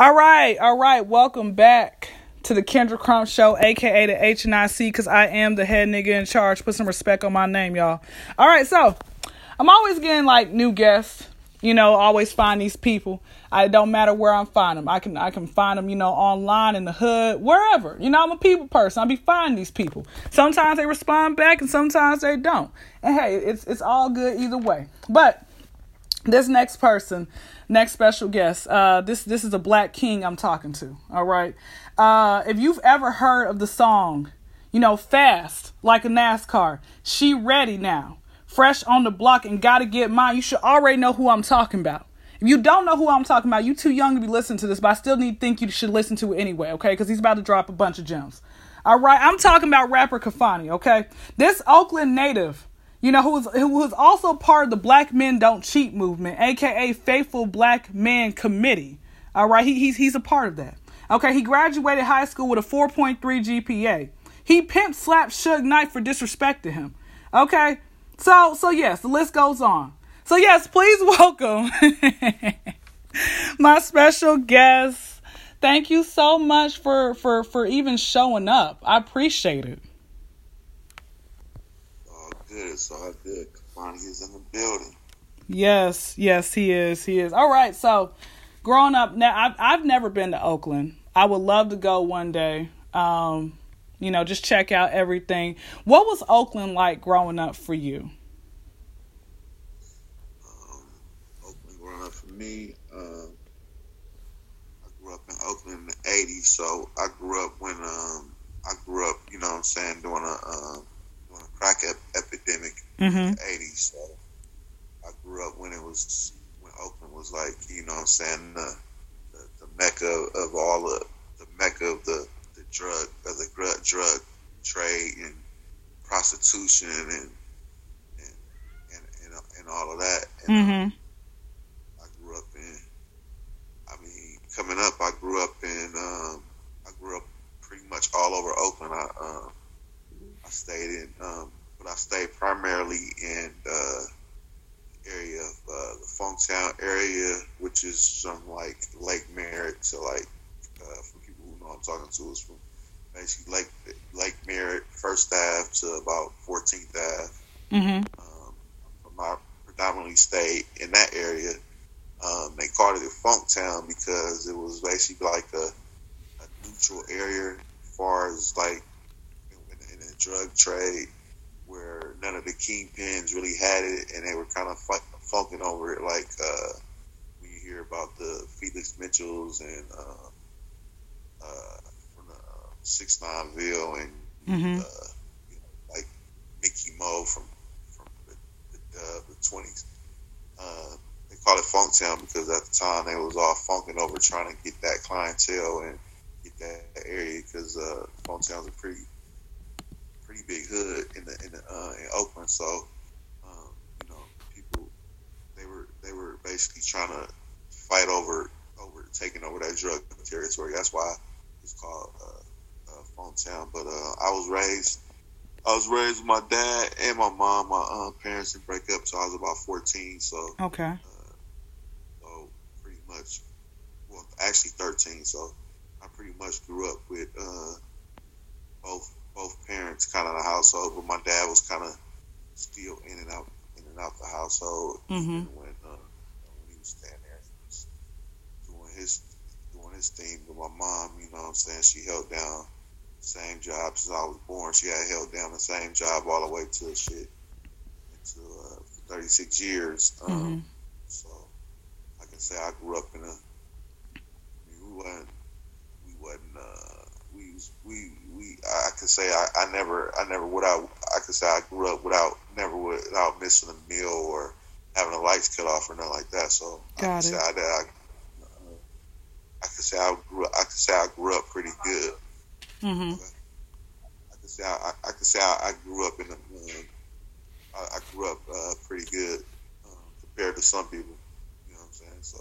All right, all right. Welcome back to the Kendra Crump Show, aka the HNIC, because I am the head nigga in charge. Put some respect on my name, y'all. All right, so I'm always getting like new guests. You know, always find these people. I don't matter where I'm finding them. I can I can find them, you know, online in the hood, wherever. You know, I'm a people person. I be finding these people. Sometimes they respond back, and sometimes they don't. And hey, it's it's all good either way. But this next person next special guest. Uh this this is a black king i'm talking to all right? Uh if you've ever heard of the song you know fast like a nascar she ready now fresh on the block and gotta get mine you should already know who i'm talking about. If you don't know who i'm talking about you too young to be listening to this but i still need think you should listen to it anyway okay? Because he's about to drop a bunch of gems. All right i'm talking about rapper kafani okay? This oakland native you know, who was who was also part of the Black Men Don't Cheat movement, aka Faithful Black Men Committee. All right, he, he's he's a part of that. Okay, he graduated high school with a 4.3 GPA. He pimp slapped Suge Knight for disrespecting him. Okay, so so yes, the list goes on. So yes, please welcome my special guest. Thank you so much for for for even showing up. I appreciate it good. It's all good. Kafani is in the building. Yes, yes, he is. He is. All right. So, growing up, now I've I've never been to Oakland. I would love to go one day. Um, you know, just check out everything. What was Oakland like growing up for you? Um, Oakland growing up for me, um, I grew up in Oakland in the '80s, so I grew up when um, I grew up, you know, what I'm saying, during a um, crack ep- epidemic mm-hmm. in the 80s. So I grew up when it was, when Oakland was like, you know what I'm saying, the, the, the mecca of all the, the mecca of the, the drug, of the drug, drug trade and prostitution and, and, and, and, and all of that. And, um, mm-hmm. I grew up in, I mean, coming up, I grew up in, um, I grew up pretty much all over Oakland. I, um, I stayed in, um, but I stayed primarily in the area of uh, the Funktown area, which is from like Lake Merritt to like, uh, for people who know I'm talking to, is from basically Lake Lake Merritt, First Ave to about 14th Ave. Mm-hmm. Um, I predominantly stayed in that area. Um, they called it Funktown because it was basically like a, a neutral area as far as like drug trade where none of the kingpins really had it, and they were kind of funking over it, like uh, when you hear about the Felix Mitchells and uh, uh, from the uh, Six Nineville and mm-hmm. uh, you know, like Mickey Mo from from the the twenties. Uh, they call it Funktown because at the time they was all funking over trying to get that clientele and get that area because uh, Funktown's a pretty pretty big hood in the in the uh, in Oakland. So, um, you know, people they were they were basically trying to fight over over taking over that drug territory. That's why it's called uh, uh, Funktown. But uh, I was raised. I was raised with my dad and my mom. My uh, parents didn't break up, so I was about fourteen. So okay. Uh, so pretty much, well, actually thirteen. So I pretty much grew up with uh, both both parents kind of the household, but my dad was kind of still in and out, in and out the household. Mm-hmm. When, uh, when he was standing there, he was doing his doing his thing. But my mom, you know, what I'm saying she held down the same job since I was born. She had held down the same job all the way to shit into uh, 36 years. Um, mm-hmm. So I can say I grew up in a we wasn't we wasn't uh, we we we I can say I, I never I never without I can say I grew up without never without missing a meal or having the lights cut off or nothing like that. So Got I it. say I, I, I can say I grew I can say I grew up pretty good. Mm-hmm. I can say I, I can say I, I grew up in a um, I, I, grew up uh, pretty good uh, compared to some people. You know what I'm saying? So.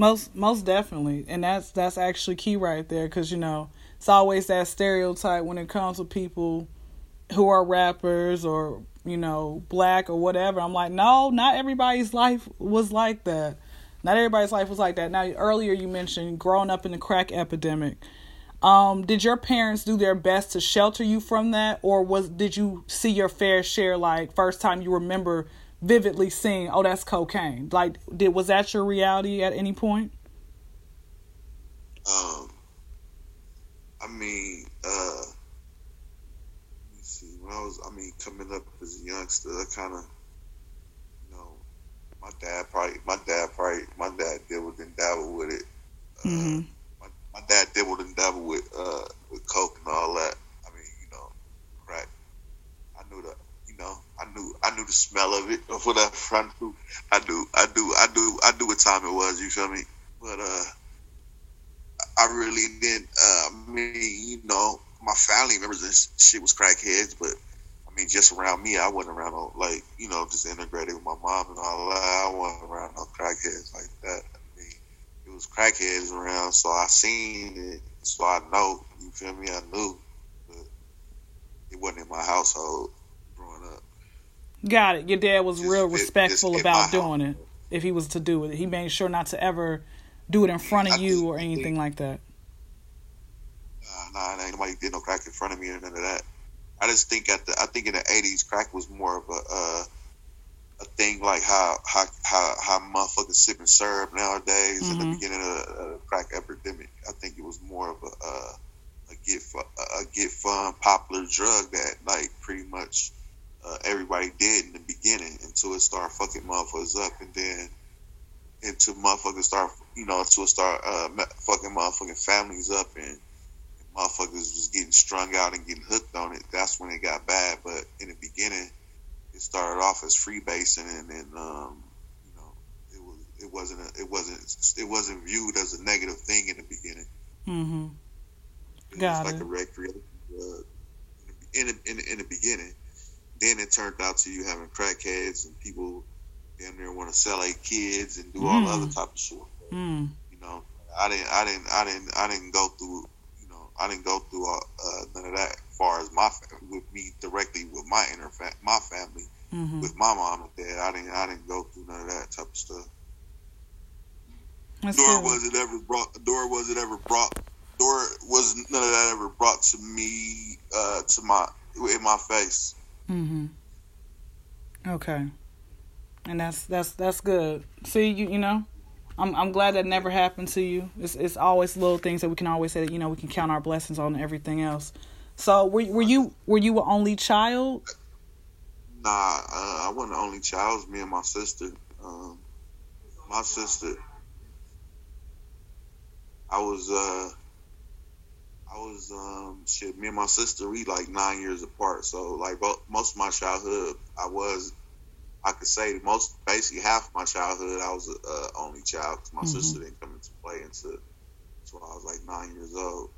Most most definitely, and that's that's actually key right there because you know it's always that stereotype when it comes to people who are rappers or you know black or whatever. I'm like, no, not everybody's life was like that. Not everybody's life was like that. Now, earlier you mentioned growing up in the crack epidemic. Um, did your parents do their best to shelter you from that, or was did you see your fair share? Like first time you remember vividly seeing, oh, that's cocaine. Like, did was that your reality at any point? Um, I mean, uh, let me see. When I was, I mean, coming up as a youngster, I kind of, you know, my dad probably, my dad probably, my dad dabbled and dabbled with it. Uh, mm-hmm. my, my dad dabbled and dabbled with, uh, with coke and all that. I mean, you know, crack. I knew the, you know, I knew, I knew the smell of it or whatever. I knew, I knew, I knew, I knew, I knew what time it was. You feel me? But uh, I really didn't. Uh, I mean, you know, my family members and shit was crackheads, but I mean, just around me, I wasn't around no like, you know, just integrated with my mom and all that. I wasn't around no crackheads like that. I mean, it was crackheads around, so I seen it, so I know. You feel me? I knew, but it wasn't in my household growing up. Got it. Your dad was Just- real respectful in about doing it. If he was to do it, he made sure not to ever do it in front of you or anything like that. Nah, nah, ain't nobody did no crack in front of me or none of that. I just think at the I think in the eighties, crack was more of a uh, a thing like how how how how motherfuckers sip and serve nowadays. In the beginning of the crack epidemic, I think it was more of a uh, a get fu- a get fun popular drug that like pretty much uh, everybody did in the beginning until it started fucking motherfuckers up, and then until motherfuckers start you know to start uh, fucking motherfucking families up and motherfuckers was getting strung out and getting hooked on it, that's when it got bad. But in the beginning, it started off as freebasing, and then um, you know it was it wasn't a, it wasn't it wasn't viewed as a negative thing in the beginning. Mm-hmm. It Got was it. like a recreation drug in the, in, the, in the beginning. Then it turned out to you having crackheads and people damn near want to sell their kids and do all the Mm. other type of shit. Mm. You know, I didn't, I didn't, I didn't, I didn't go through, you know, I didn't go through uh, uh, none of that. As far as my with me directly with my inner fa- my family, Mm-hmm. with my mom and dad, I didn't, I didn't go through none of that type of stuff. That's Door good. was it ever brought. Door was it ever brought. Door was none of that ever brought to me, uh, to my in my face. Mm-hmm. Okay. And that's that's that's good. See, you you know, I'm I'm glad that never happened to you. It's it's always little things that we can always say that you know we can count our blessings on everything else. So were were you were you an only child? Nah, uh, I wasn't the only child. It was me and my sister. Um, my sister. I was uh I was um shit, me and my sister we like nine years apart. So like most of my childhood I was I could say most basically half of my childhood I was a uh, only child 'cause my Mhm. sister didn't come into play until until I was like nine years old.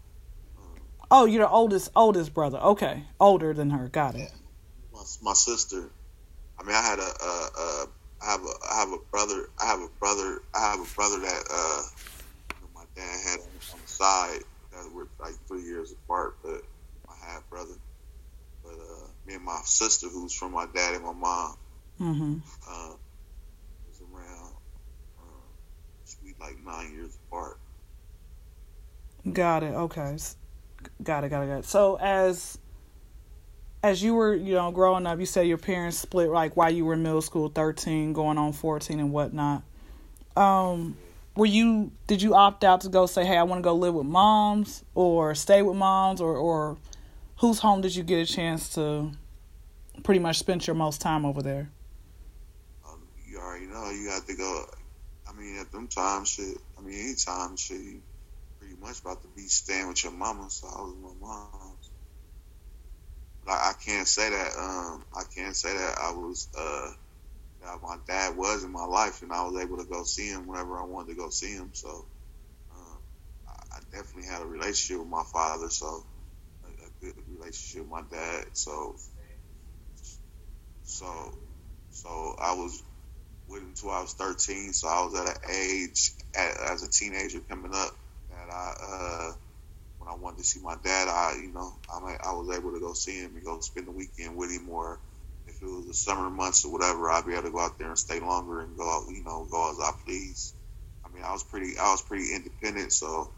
Um, Oh, you're the oldest oldest brother. Okay, older than her. Got it. my, my sister. I mean, I had a, a, a I have a, I have a brother. I have a brother. I have a brother that uh, you know, my dad had on the side that were like three years apart, but my half brother. But uh, me and my sister, who's from my dad and my mom, Mm-hmm. uh, was around. Uh, we like nine years apart. Got it. Okay. Got it. Got it. Got it. So as as you were, you know, growing up, you said your parents split like while you were in middle school, thirteen, going on fourteen, and whatnot. Um, were you? Did you opt out to go say, "Hey, I want to go live with moms," or stay with moms, or or whose home did you get a chance to pretty much spend your most time over there? You already know you have to go. I mean, at them times, shit. I mean, anytime, shit. You pretty much about to be staying with your mama, so I was with my mom's. I, I can't say that. Um, I can't say that I was. Uh, that my dad was in my life, and I was able to go see him whenever I wanted to go see him. So, um, I, I definitely had a relationship with my father. So, a, a good relationship with my dad. So, so, so I was with him until I was 13. So I was at an age as a teenager coming up that I, uh, when I wanted to see my dad, I, you know, I, I was able to go see him and go spend the weekend with him. Or if it was the summer months or whatever, I'd be able to go out there and stay longer and go, out, you know, go as I please. I mean, I was pretty, I was pretty independent, so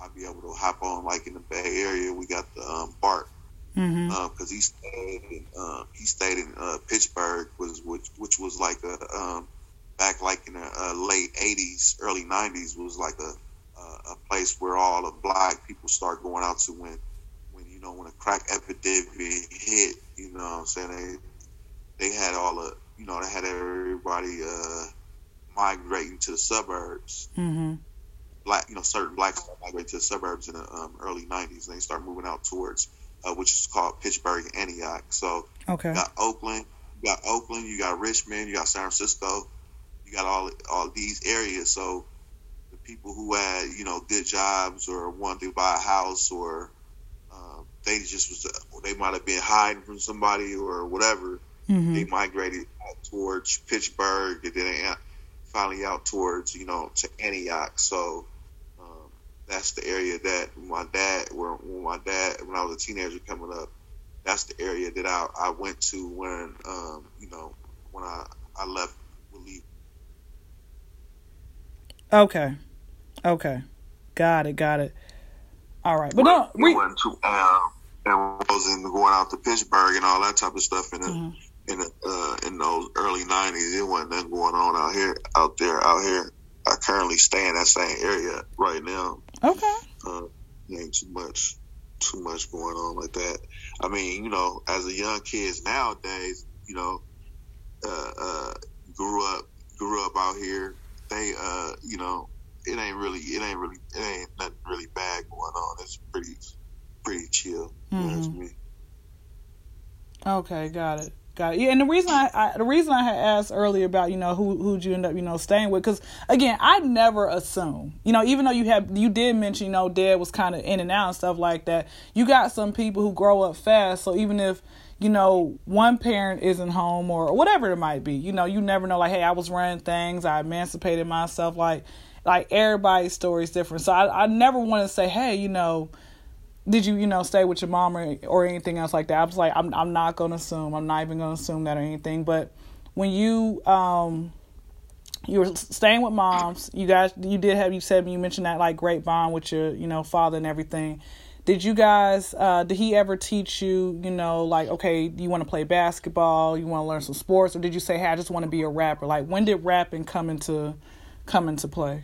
I'd be able to hop on like in the Bay Area. We got the um, BART because Mm-hmm. um, he stayed in, um, he stayed in uh, Pittsburg, was which which was like a um, back like in the uh, late '80s, early '90s was like a uh, a place where all the black people start going out to when when you know when a crack epidemic hit. You know what I'm saying? They they had all the you know they had everybody uh, migrating to the suburbs Mm-hmm. black, you know, certain blacks migrating to the suburbs in the um, early '90s, and they start moving out towards, uh, which is called Pittsburg, Antioch. So Okay. you got Oakland, you got Oakland, you got Richmond, you got San Francisco, you got all all these areas. So the people who had you know good jobs or wanted to buy a house or um, they just was they might have been hiding from somebody or whatever. Mm-hmm. They migrated out towards Pittsburg and then finally out towards you know to Antioch. So um, that's the area that my dad, where when my dad, when I was a teenager coming up, that's the area that I, I went to when um, you know when I I left with leave. Okay. Okay. Got it. Got it. All right. But no, we we, went to um, and was in going out to Pittsburg and all that type of stuff in the Mhm. in the, uh, in those early nineties. It wasn't nothing going on out here out there out here. I currently stay in that same area right now. okay. Uh, ain't too much too much going on like that. I mean, you know, as a young kids nowadays, you know, uh, uh, grew up grew up out here. They, uh, you know, it ain't really, it ain't really, it ain't nothing really bad going on. It's pretty, pretty chill. You know, Mhm. me. Okay, got it, got it. Yeah, and the reason I, I the reason I had asked earlier about you know who who'd you end up you know staying with because again I never assume you know even though you have you did mention you know dad was kind of in and out and stuff like that you got some people who grow up fast so even if you know one parent isn't home or whatever it might be. You know you never know like hey I was running things I emancipated myself like like everybody's story is different. So I I never want to say hey you know did you you know stay with your mom or, or anything else like that? I was like i'm, I'm not to assume i'm not even to assume that or anything. But when you um you were staying with moms you guys you did have you said you mentioned that like great bond with your you know father and everything did you guys uh did he ever teach you you know like okay you want to play basketball you want to learn some sports or did you say hey i just want to be a rapper like when did rapping come into come into play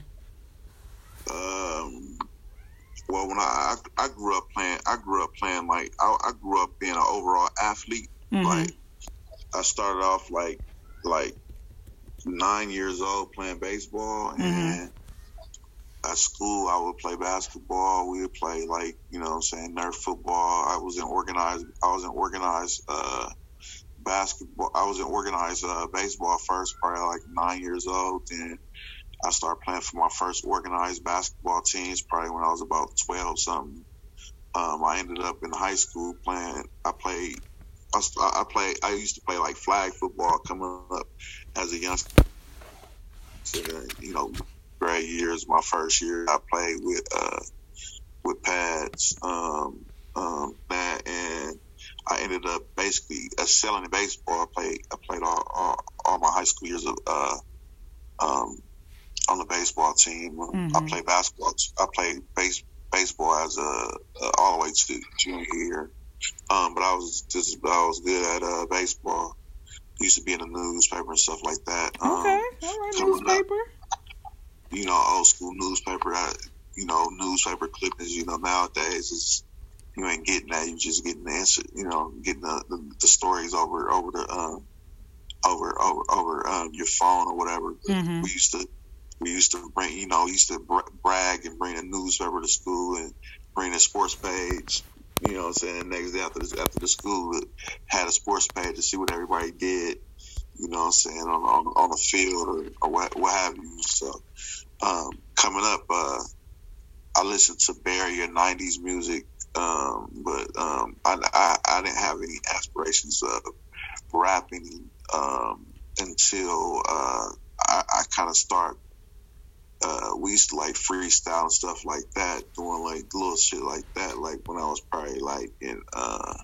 Um, well, when I, I I grew up playing, I grew up playing like I, I grew up being an overall athlete. Mhm. Like I started off like like nine years old playing baseball, and at school I would play basketball. We would play like you know I'm saying nerf football. I was in organized. I was in organized. Uh, basketball. I was in organized uh, baseball first, probably like nine years old. Then I started playing for my first organized basketball teams probably when I was about twelve something. Um, I ended up in high school playing. I played. I, I played. I used to play like flag football coming up as a youngster. So, you know, grade years. My first year, I played with uh, with pads. Um, um, that and I ended up basically excelling in baseball. I played. I played all, all, all my high school years of uh, um, on the baseball team. I Mhm. played basketball. I played base, baseball as a uh, all the way to junior year. Um, but I was just I was good at uh, baseball. Used to be in the newspaper and stuff like that. Um, okay all right coming up. You know, old school newspaper. uh, You know, newspaper clippings. You know, nowadays it's you ain't getting that. You just getting the answer. You know, getting the, the, the stories over over the um, over over over um, your phone or whatever. Mhm. We used to we used to bring you know used to bra- brag and bring a newspaper to school and bring a sports page. You know, what I'm saying next day after the, after the school had a sports page to see what everybody did. You know, what I'm saying on on, on the field or, or what what have you. So um, coming up, uh, I listened to Bay Area '90s music, um, but um, I, I I didn't have any aspirations of rapping um, until uh, I, I kind of start. Uh, we used to like freestyle and stuff like that, doing like little shit like that. Like when I was probably like in, uh,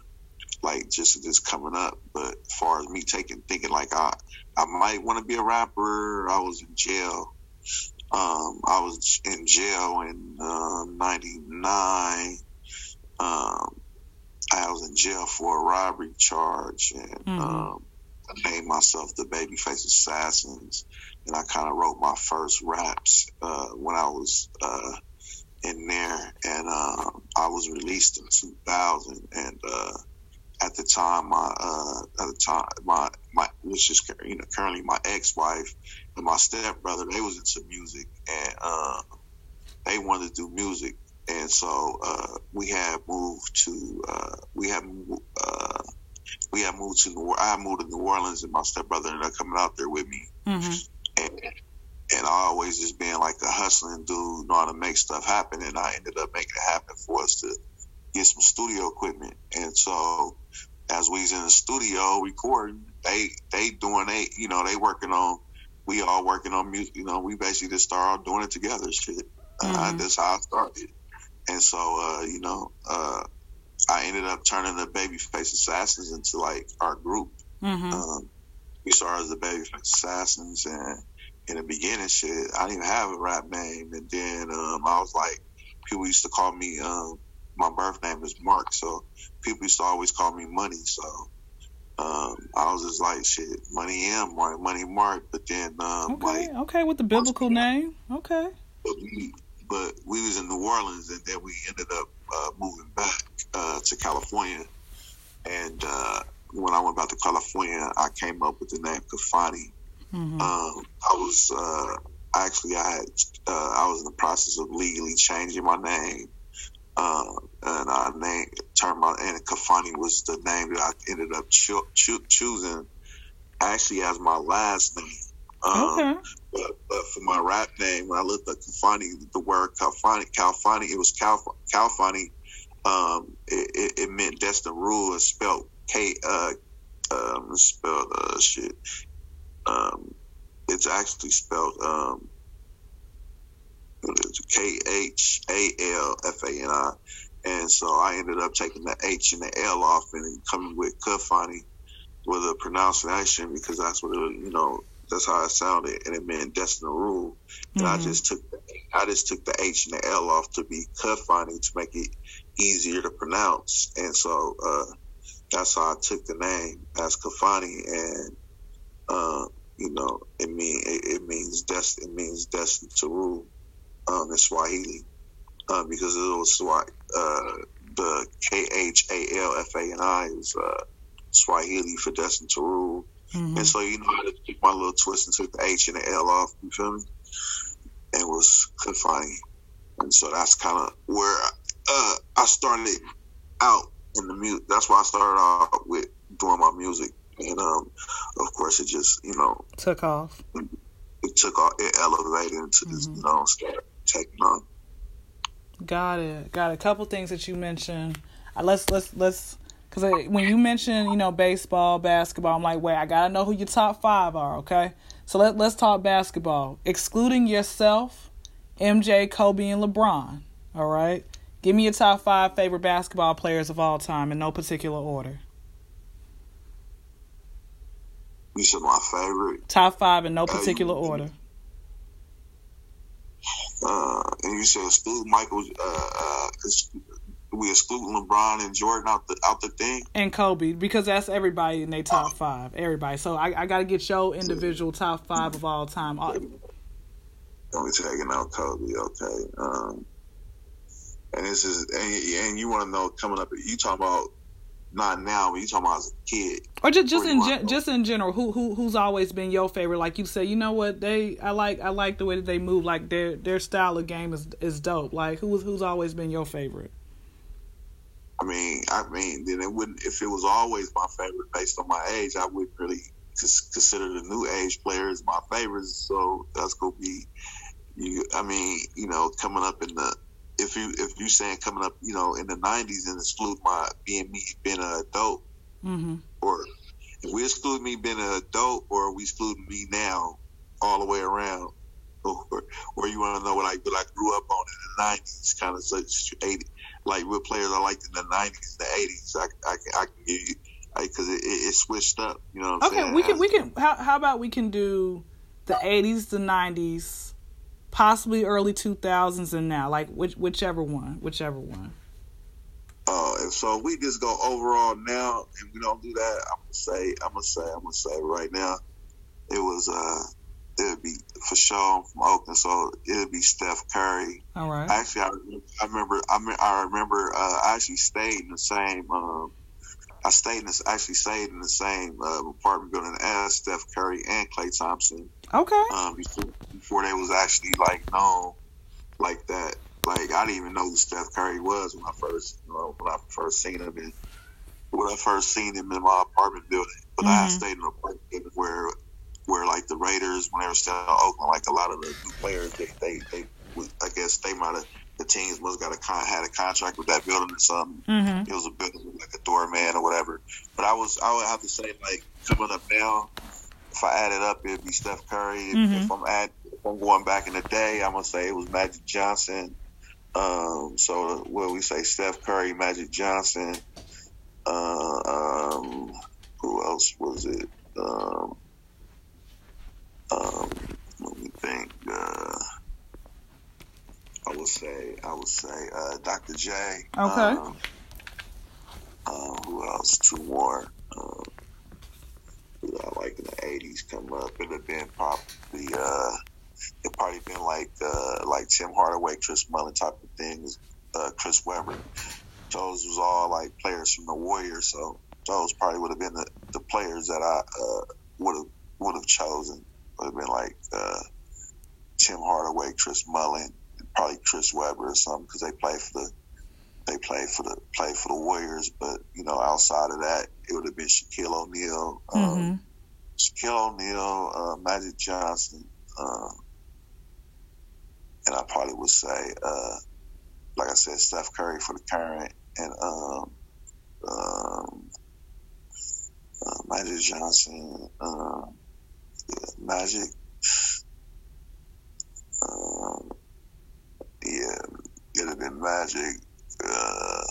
like just just coming up. But as far as me taking thinking like I I might want to be a rapper, I was in jail Um, I was in jail in uh, '99. Um, I was in jail for a robbery charge, and Mhm. um, I named myself the Babyface Assassins. And I kind of wrote my first raps uh, when I was uh, in there, and um, I was released in 2000. And uh, at the time, my uh, at the time, my my which is you know currently my ex-wife and my stepbrother, they was into music, and uh, they wanted to do music, and so uh, we had moved to uh, we had uh, we had moved to New I moved to New Orleans, and my stepbrother ended up coming out there with me, hmm and and I always just being like a hustling dude, know how to make stuff happen, and I ended up making it happen for us to get some studio equipment, and so as we was in the studio recording, they they doing they you know they working on we all working on music, you know we basically just started doing it together, shit. Uh, Mhm. that's how I started, and so uh, you know uh, I ended up turning the Babyface Assassins into like our group. hmm Um, we started as the Babyface Assassins, and in the beginning, shit, I didn't even have a rap name, and then um, I was like, people used to call me. Um, my birth name is Mark, so people used to always call me Money. So um, I was just like, shit, Money M, Mark, Money Mark. But then, um, Okay, like, okay, with the biblical name. Okay. but we, but we was in New Orleans, and then we ended up uh, moving back uh, to California. And uh, when I went back to California, I came up with the name Kafani. hmm Um, I was uh, actually I had uh, I was in the process of legally changing my name, uh, and I named turned my and Kafani was the name that I ended up cho- cho- choosing actually as my last name. Um, okay. but, but for my rap name, when I looked at Khalfani, the word Khalfani, Khalfani, it was Cal, Khalfani. Um, it, it, it meant Destin Rule. It's spelled K, uh, um, spelled, uh, shit. Um, it's actually spelled, um, K H A L F A N I. And so I ended up taking the H and the L off and coming with Kafani with a pronunciation because that's what it, you know, that's how it sounded, and it meant Destin Rule. And I Mhm. just took the, I just took the H and the L off to be Kafani to make it easier to pronounce, and so uh, that's how I took the name as Kafani, and uh, you know, it mean it, it means dest it means destined to rule um, in Swahili uh, because it was Swahili. Uh, the K H A L F A N I is uh, Swahili for destined to rule. hmm And so, you know, I just took my little twist and took the H and the L off, you feel me? And was Kafani. And so that's kind of where uh, I started out in the music. That's why I started out with doing my music. And um, of course, it just, you know, Took off. it took off, it elevated into this, Mhm. you know, started taking on. Got it. Got a couple things that you mentioned. Uh, let's let's let's because when you mention you know baseball, basketball, I'm like, wait, I gotta know who your top five are. Okay, so let let's talk basketball, excluding yourself, MJ, Kobe, and LeBron. All right, give me your top five favorite basketball players of all time in no particular order. You said my favorite. Top five in no Uh, particular you- order. Uh, and you said exclude Michael. Uh, uh, we exclude LeBron and Jordan out the out the thing. And Kobe, because that's everybody in their top five. Everybody. So I, I got to get your individual top five of all time. Uh, Only taking out Kobe, okay. Um, and this is and, and you want to know coming up. You talking about not now, but you talking about as a kid. Or just just in gen- just in general, who who who's always been your favorite? Like you say, you know what they I like I like the way that they move. Like their their style of game is is dope. Like who's who's always been your favorite? I mean, I mean, then it wouldn't. If it was always my favorite based on my age, I wouldn't really cons- consider the new age players my favorites. So that's gonna be you. I mean, you know, coming up in the if you if you saying coming up, you know, in the '90s and exclude my being me being an adult, Mm-hmm. or if we exclude me being an adult, or we exclude me now all the way around, or, or you want to know what I what I grew up on in the '90s, kind of such '80, like what players I liked in the '90s, the '80s. I, I, can, I can give you because it, it, it switched up. You know what I'm saying? Okay, saying? we can we can how how about we can do the eighties, the nineties, possibly early 2000s and now like which, whichever one whichever one uh and so we just go overall now and we don't do that i'm gonna say i'm gonna say i'm gonna say right now it was uh it would be for sure from Oakland, so it would be Steph Curry. all right Actually, I, I remember. I, me- I remember. Uh, I actually stayed in the same. Um, I stayed in this. Actually, stayed in the same uh, apartment building as Steph Curry and Klay Thompson. Okay Um, before before they was actually like known like that. Like I didn't even know who Steph Curry was when I first, you know, when I first seen him in when I first seen him in my apartment building. But I had Mhm. stayed in an apartment where where like the Raiders when they were still in Oakland, like a lot of the new players, they they, they I guess they might have the teams must got a con- had a contract with that building or something. mm-hmm It was a building with like a doorman or whatever. But I was I would have to say like coming up now, if I add it up, it'd be Steph Curry. If, Mhm. if I'm add if I'm going back in the day, I'm gonna say it was Magic Johnson. Um, so what we say, Steph Curry, Magic Johnson. Uh, um, who else was it? Um, um, let me think. Uh, I would say, I would say, uh, Dr. J. Okay. Um, uh, who else? Two more. I like in the '80s come up. It'd have been probably, uh, it probably been like, uh, like Tim Hardaway, Chris Mullin type of things. Uh, Chris Webber. Those was all like players from the Warriors, so those probably would have been the, the players that I uh, would have would have chosen. Would have been like uh, Tim Hardaway, Chris Mullin, probably Chris Webber or something because they play for the they play for the play for the Warriors. But you know, outside of that, it would have been Shaquille O'Neal, um, mm-hmm Shaquille O'Neal, uh, Magic Johnson, um, and I probably would say, uh, like I said, Steph Curry for the current, and um, um, uh, Magic Johnson, um, yeah, Magic, um, yeah, it'd have been Magic. Uh,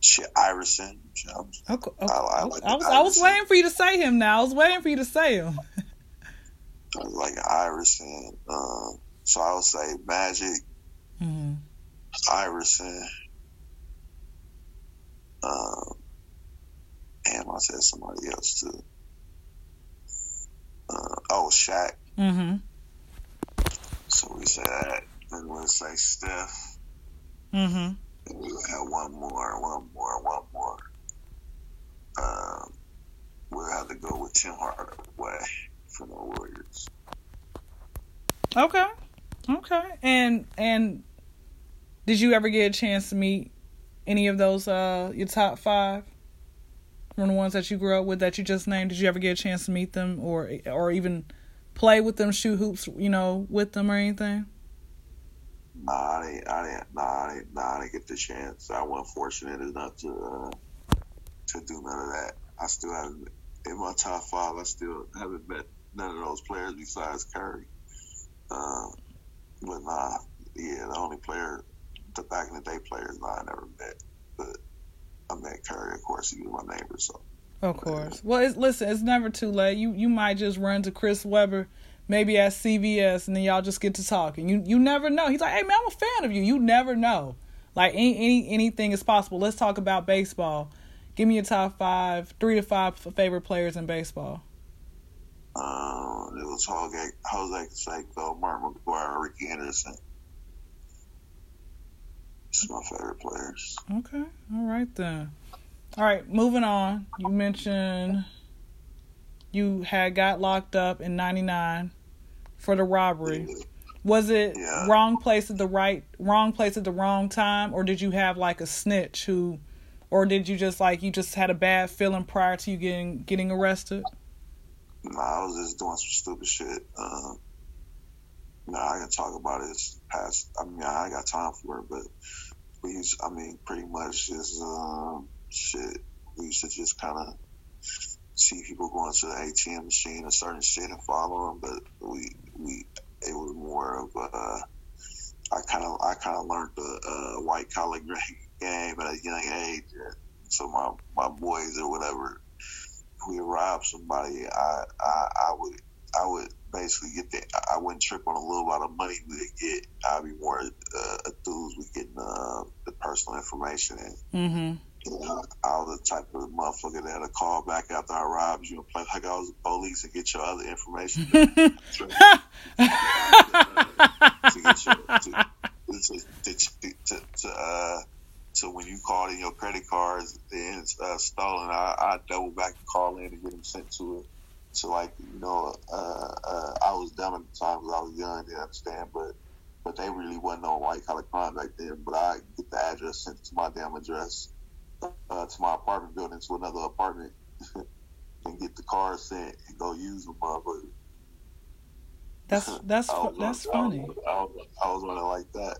shit, Iverson. I- I like I was I was waiting for you to say him now I was waiting for you to say him like Iverson. Um, so I would say Magic, mm-hmm. Iverson. Um, and I said somebody else too. Uh, oh, Shaq. Mm-hmm. So we said that. Then we'll say Steph. Mm-hmm. And have one more, one more, one more. Um, we'll have to go with Tim Hardaway from the Warriors. Okay. Okay. And and did you ever get a chance to meet any of those uh your top five? From the ones that you grew up with that you just named, did you ever get a chance to meet them or or even play with them, shoot hoops, you know, with them or anything? I didn't. I didn't. Nah, I didn't. Nah, I didn't get the chance. I wasn't fortunate enough to uh, to do none of that. I still haven't in my top five. I still haven't met none of those players besides Curry. Uh, but nah, yeah, the only player, the back in the day players, nah, I never met. But I met Curry, of course. He was my neighbor, so Of course. Well, it's, listen, it's never too late. You you might just run to Chris Webber, maybe at CVS, and then y'all just get to talking. You you never know. He's like, hey man, I'm a fan of you. You never know. Like any, any anything is possible. Let's talk about baseball. Give me your top five, three to five favorite players in baseball. um, it was Jose, Jose Canseco, Mark McGwire, Rickey Henderson. It's my favorite players. Okay. All right then. All right, moving on. You mentioned you had got locked up in '99 for the robbery. Was it Yeah. wrong place at the right wrong place at the wrong time, or did you have like a snitch who, or did you just like you just had a bad feeling prior to you getting getting arrested? Nah, I was just doing some stupid shit. Um, nah, I can talk about it. It's past. I mean, I ain't got time for it, but we used. I mean, pretty much just um, shit. We used to just kind of see people going to the ATM machine or certain shit and follow them, but we we it was more of uh, I kind of I kind of learned the uh, white collar game at a young age. So my my boys or whatever we rob somebody, I, I I would I would basically get the. I wouldn't trip on a little amount of money we would get. I'd be more uh, enthused with getting uh, the personal information and. Mm-hmm. I was the type of motherfucker that'll call back after I robbed you and play like I was the police and get your other information. uh, to when you called in your credit cards and uh, stolen, I, I double back and call in and get them sent to it. So like you know, uh, uh, I was dumb at the time because I was young, didn't understand, but but they really wasn't on white collar crime back then. But I get the address sent to my damn address uh, to my apartment building to another apartment and get the car sent and go use them, motherfucker. That's that's I that's funny. I was, I, was, I was running like that.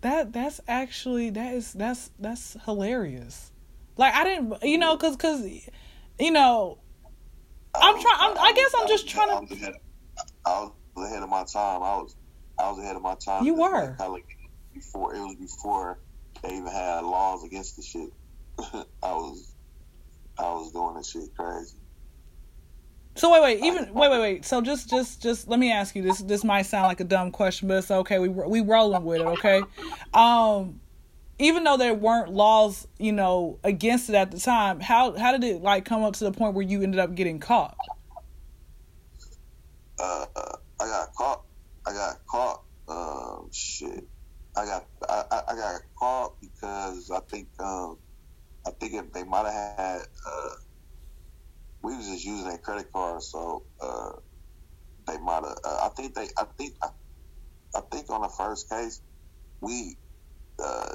That that's actually that is that's that's hilarious. Like I didn't, you know, cause cause, you know, I'm trying. I'm, I guess I'm just trying was, ahead, I was ahead of my time. I was I was ahead of my time. You were. Before it was before they even had laws against the shit. I was I was doing this shit crazy. So wait, wait, even wait, wait, wait. So just, just, just let me ask you this. This might sound like a dumb question, but it's okay. We we rolling with it, okay? Um, even though there weren't laws, you know, against it at the time, how how did it like come up to the point where you ended up getting caught? Uh, I got caught. I got caught. Um, shit. I got I, I got caught because I think um I think if they might have had uh we was just using their credit card so uh they might have uh, I think they I think I, I think on the first case we uh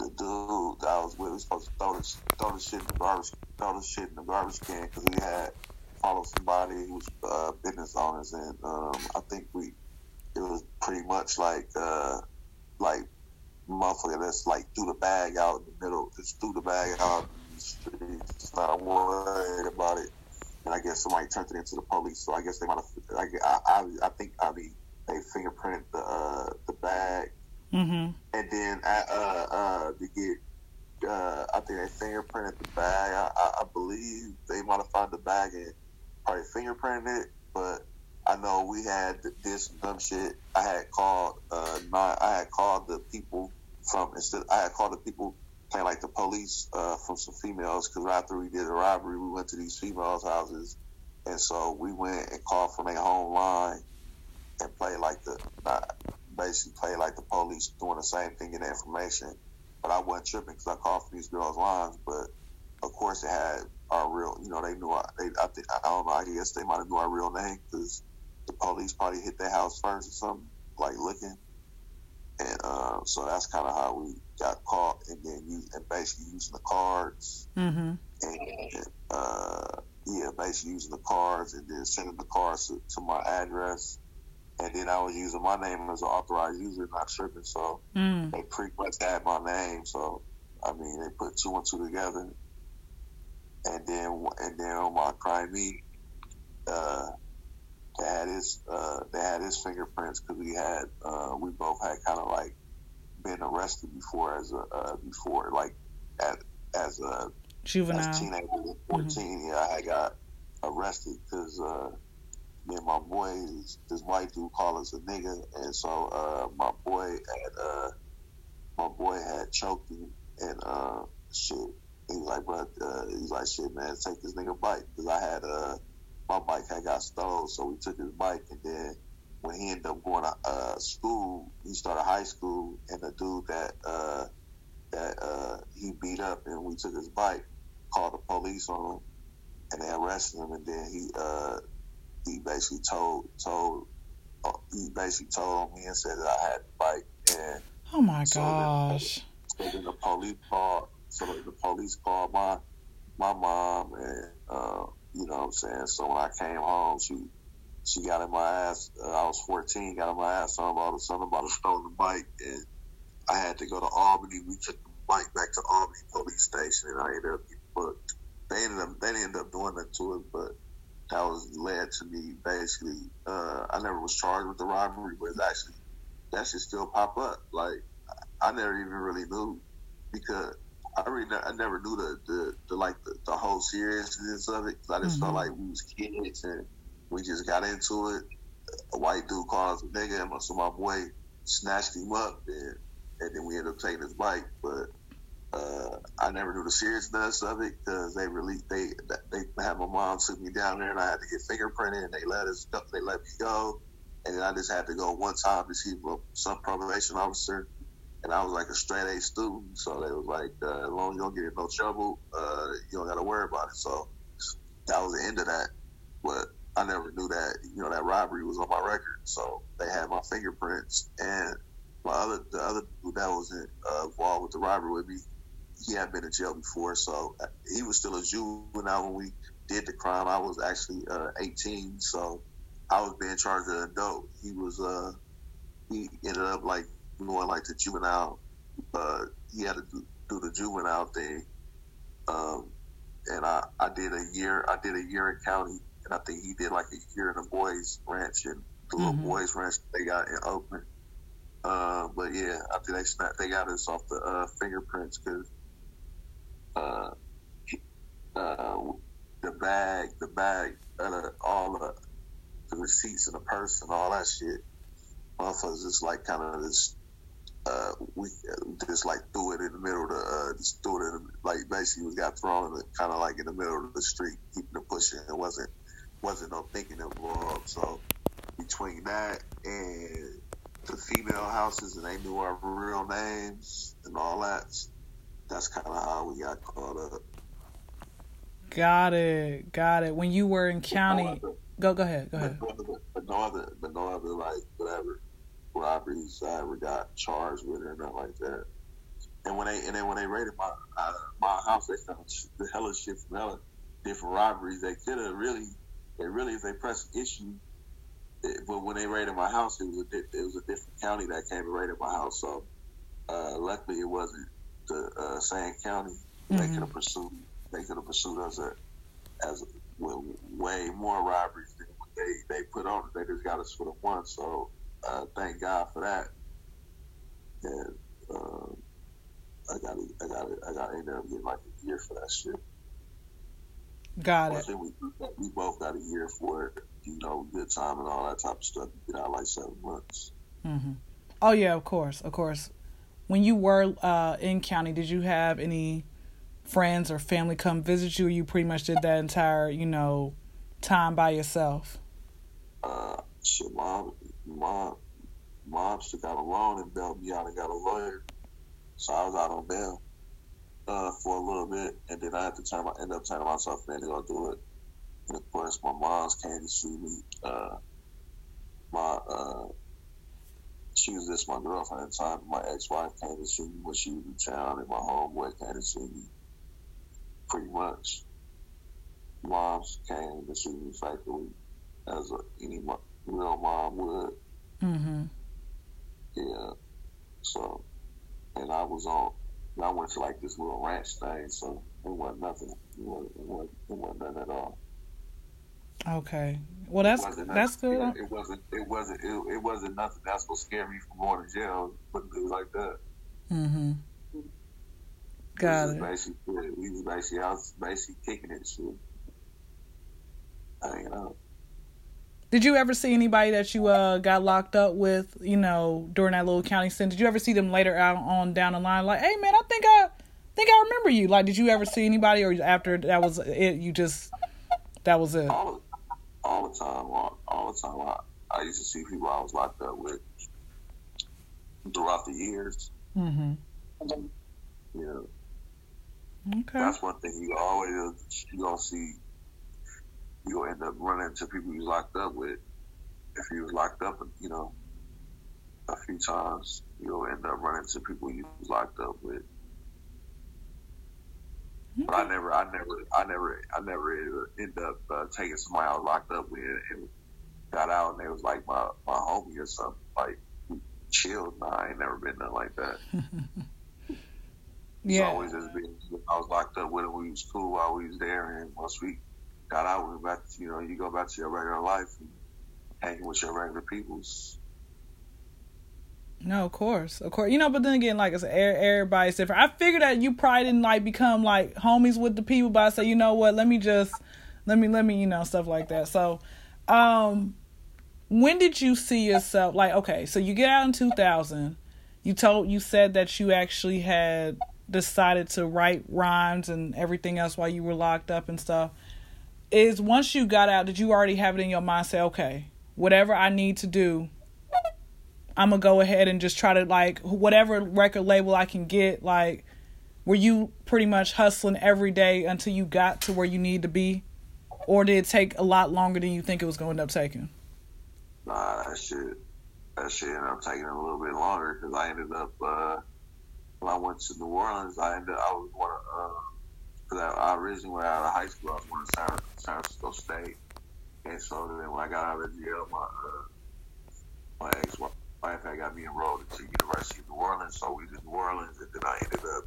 the dude that I was with was supposed to throw the, throw the shit in the garbage throw the shit in the garbage can because we had followed somebody who was uh, business owners and um I think we it was pretty much like uh like motherfucker that's like threw the bag out in the middle, just threw the bag out in the not worried about it. And I guess somebody turned it into the police, so I guess they might have. I, I, I think I mean they fingerprinted the uh, the bag, mm-hmm. and then uh, uh, to get, uh, I think they fingerprinted the bag. I, I, I believe they might have found the bag and probably fingerprinted it, but I know we had this dumb shit. I had called uh I had called the people from instead I had called the people playing like the police uh from some females because after we did a robbery we went to these females houses. And so we went and called from their home line and played like the basically played like the police doing the same thing in the information. But I wasn't tripping because I called from these girls lines. But of course it had our real you know they knew they I think I don't know I guess they might have knew our real name because the police probably hit their house first or something, like looking. And uh, so that's kind of how we got caught, and then you and basically using the cards, Mm-hmm. and uh, yeah, basically using the cards, and then sending the cards to, to my address. And then I was using my name as an authorized user, not tripping. So Mm. they pretty much had my name. So I mean, they put two and two together. And then and then on my crime meet, uh, they had his uh, they had his fingerprints because we had uh, we both had kind of like been arrested before as a uh, before like at, as a Juvenile. as teenagers, 14 yeah, I got arrested because uh, me and my boy, this, white dude called us a nigga, and so uh, my boy had uh, my boy had choked him and uh, shit. He's like, bro, uh, he's like, shit, man, take this nigga bike because I had uh, my bike had got stolen, so we took his bike, and then when he ended up going to uh, school, he started high school, and the dude that uh, that uh, he beat up and we took his bike, called the police on him, and they arrested him, and then he uh, he basically told told uh, he basically told me and said that I had the bike, and Oh my So then- gosh. so then the police called. So the police called my my mom, and uh, you know what I'm saying. So when I came home, she she got in my ass. Uh, I was 14, got in my ass something about something about a stolen bike, and I had to go to Albany. We took the bike back to Albany police station, and I ended up getting booked. They ended up they didn't end up doing that to it, but that was led to me basically. Uh, I never was charged with the robbery, but it's actually that should still pop up. Like I never even really knew because I really ne- I never knew the the, the like the, the whole seriousness of it. Cause I just Mhm. felt like we was kids and we just got into it. A white dude called us a nigga, and so my boy snatched him up, and, and then we ended up taking his bike. But uh, I never knew the seriousness of it because they really they they had my mom took me down there, and I had to get fingerprinted, and they let us they let me go, and then I just had to go one time to see some probation officer. And I was like a straight A student, so they was like, uh, as long as you don't get in no trouble, uh, you don't got to worry about it. So that was the end of that. But I never knew that you know that robbery was on my record. So they had my fingerprints and my other the other dude that was in, uh, involved with the robbery with me. He had been in jail before, so uh, he was still a juvenile when we did the crime. I was actually uh, 18, so I was being charged as an adult. He was uh he ended up like going like the juvenile. Uh, he had to do, do the juvenile thing. Um, and I, I did a year. I did a year in county, and I think he did like a year in the boys' ranch and the mm-hmm. little boys' ranch they got in Oakland. Uh, but yeah, after they snapped, they got us off the uh, fingerprints because uh, uh, the bag, the bag, uh, all the, the receipts in the purse and all that shit. Motherfuckers just like kind of just uh, we just like threw it in the middle of the, uh, just threw it in, like basically we got thrown in kind of like in the middle of the street, keeping it pushing. It wasn't, wasn't no thinking blow. So between that and the female houses and they knew our real names and all that, that's kind of how we got caught up. Got it, got it. When you were in county, go go ahead, go ahead. No other, but no other, but no other like whatever robberies I ever got charged with or nothing like that. And when they and then when they raided my uh, my house, they found the hella shit from hella different robberies. They could have really, they really if they pressed issue. It, but when they raided my house, it was a it was a different county that came and raided my house. So uh, luckily, it wasn't the uh, same county. Mm-hmm. They could have pursued. They could have pursued us a, as a, with way more robberies than they they put on. They just got us for the one. So uh, thank God for that. And um, I got I got I got end up getting like a year for that shit. Got it. I think we, we both got a year for it. You know, good time and all that type of stuff. Get out like seven months. Mm-hmm. Oh yeah, of course, of course. When you were uh, in county, did you have any friends or family come visit you? Or you pretty much did that entire, you know, time by yourself. Uh, shit, mom, mom, mom took out a loan and bailed me out and got a lawyer. So I was out on bail uh, for a little bit, and then I had to turn my end up turning myself in to go do it. And of course, my mom's came to see me. Uh, my uh, she was just my girlfriend at the time. My ex-wife came to see me when she was in town, and my homeboy came to see me. Pretty much, moms came to see me faithfully as a, any real mom would. Mm-hmm. Yeah. So, and I was on. I went to like this little ranch thing, so it wasn't nothing. It wasn't, it wasn't, it wasn't nothing at all. Okay. Well, that's that's good. It, it wasn't. It wasn't. It, it wasn't nothing that's what scared me from going to jail. But it was like that. Mm-hmm. Got it. Basically, we was basically I was basically kicking it shit, hanging out. Did you ever see anybody that you uh, got locked up with, you know, during that little county stint? Did you ever see them later out on down the line, like, hey man, I think I think I remember you. Like, did you ever see anybody, or after that was it, you just that was it? All, all the time, all, all the time. I, I, used to see people I was locked up with throughout the years. Mm-hmm. Yeah. Okay. That's one thing you always you don't see you'll end up running into people you locked up with. If you was locked up, you know, a few times, you'll end up running into people you was locked up with. Okay. But I never, I never, I never, I never end up uh, taking somebody I was locked up with and got out and they was like my my homie or something. Like chilled. Nah, I ain't never been nothing like that. yeah. It's always just been. I was locked up with him. We was cool while we was there, and once we got out, went back. You know, you go back to your regular life and hanging with your regular peoples. No, of course, of course. You know, but then again, like I said, everybody's different. I figured that you probably didn't like become like homies with the people, but I said, you know what? Let me just, let me, let me, you know, stuff like that. So, Um, when did you see yourself like? Okay, so you get out in two thousand. You told you said that you actually had decided to write rhymes and everything else while you were locked up and stuff. Is once you got out, did you already have it in your mind? Say, okay, whatever I need to do, I'm gonna go ahead and just try to like whatever record label I can get. Like, were you pretty much hustling every day until you got to where you need to be, or did it take a lot longer than you think it was going to end up taking? Nah, that shit, that shit ended up taking a little bit longer because I ended up uh, when I went to New Orleans. I ended up I was one of because I, I originally went out of high school. I was going to San, San Francisco State, and so then when I got out of jail, my uh, my ex wife had got me enrolled into the University of New Orleans. So we did New Orleans, and then I ended up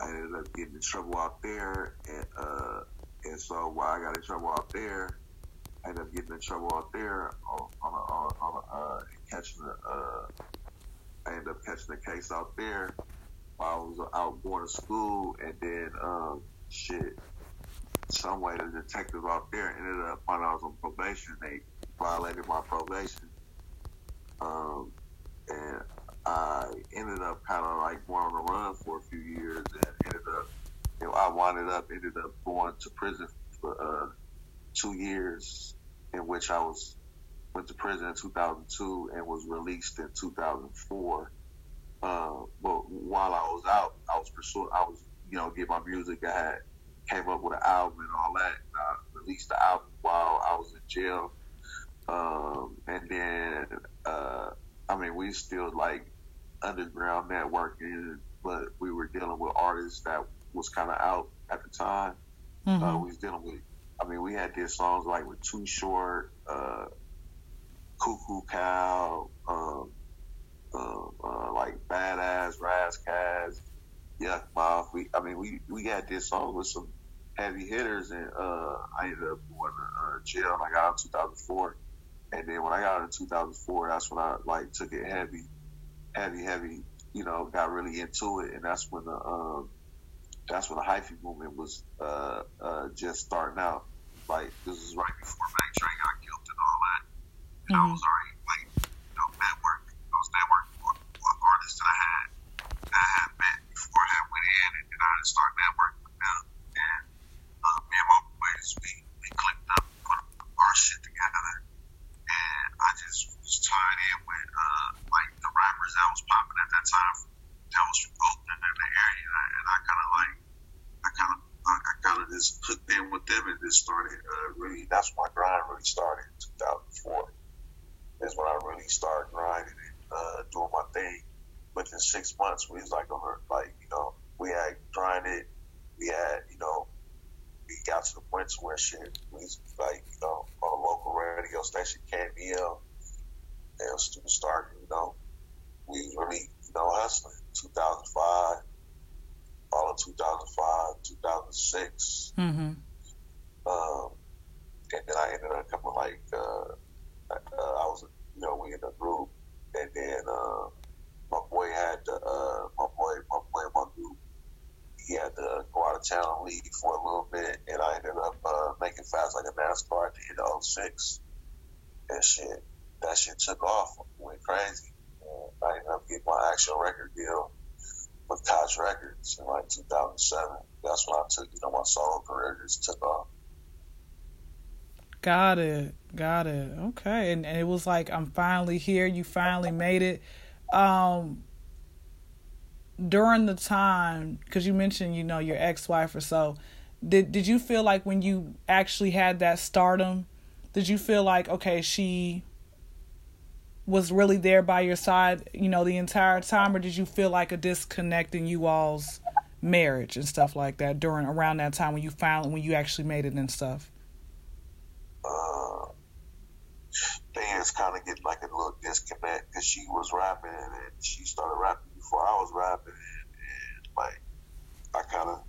I ended up getting in trouble out there, and uh, and so while I got in trouble out there, I ended up getting in trouble out there on, on a, on, on a, uh, catching a, uh, I ended up catching a case out there while I was out going to school, and then um, shit, some way the detective out there ended up finding I was on probation. They violated my probation, um, and I ended up kind of like going on the run for a few years, and ended up, you know, I wound up ended up going to prison for uh, two years, in which I was went to prison in 2002 and was released in 2004. Uh, but while I was out, I was pursuing, I was, you know, get my music. I had came up with an album and all that. And I released the album while I was in jail. Um, and then, uh, I mean, we still like underground networking, but we were dealing with artists that was kind of out at the time. Mm-hmm. Uh, we was dealing with, I mean, we had these songs like with Too Short, uh, Cuckoo Cow, um, uh, uh, like Badass, Ras Kass, Yuck Mouth. We, I mean, we, we had this song with some heavy hitters, and uh, I ended up going to uh, jail. And I got out in 2004, and then when I got out in 2004, that's when I like took it heavy heavy, heavy, you know, got really into it, and that's when the um, that's when the hyphy movement was uh, uh, just starting out. Like this is right before Mac Dre got killed and all that. And mm-hmm. I was already like, you know, network. I was networking with, with artists that I had that I had met before I had went in, and started networking with them. And uh, me and my boys, we we clicked up, put our shit together, and I just was tied in with uh, like the rappers that was popping at that time that was from Oakland in the area, and I kind of like I kind of I kind of just hooked in with them and just started uh, really. That's when my grind really started in 2004. Is when I really started grinding and uh, doing my thing. Within six months, we was like over like you know we had grinded, we had you know we got to the point to where shit we was like you know on a local radio station KBL and was starting you know we really you know hustling. 2005 all of 2005 2006 mm-hmm. um, and then I ended up coming like uh, uh, I was you know we in a group. And then uh, my boy had the uh, my boy my boy my group he had to go out of town and leave for a little bit, and I ended up uh, making fast like a NASCAR at the end of 06. And shit, that shit took off, went crazy. And I ended up getting my actual record deal with Koch Records in like 2007. That's when I took, you know, my solo career just took off. Got it. Got it. Okay. And, and it was like, I'm finally here. You finally made it. Um, during the time because you mentioned you know your ex-wife or so did did you feel like when you actually had that stardom did you feel like okay she was really there by your side you know the entire time? Or did you feel like a disconnect in you all's marriage and stuff like that during around that time when you finally when you actually made it and stuff? Uh things kind of get like a little disconnect because she was rapping and she started rapping before I was rapping, and, and like I kind of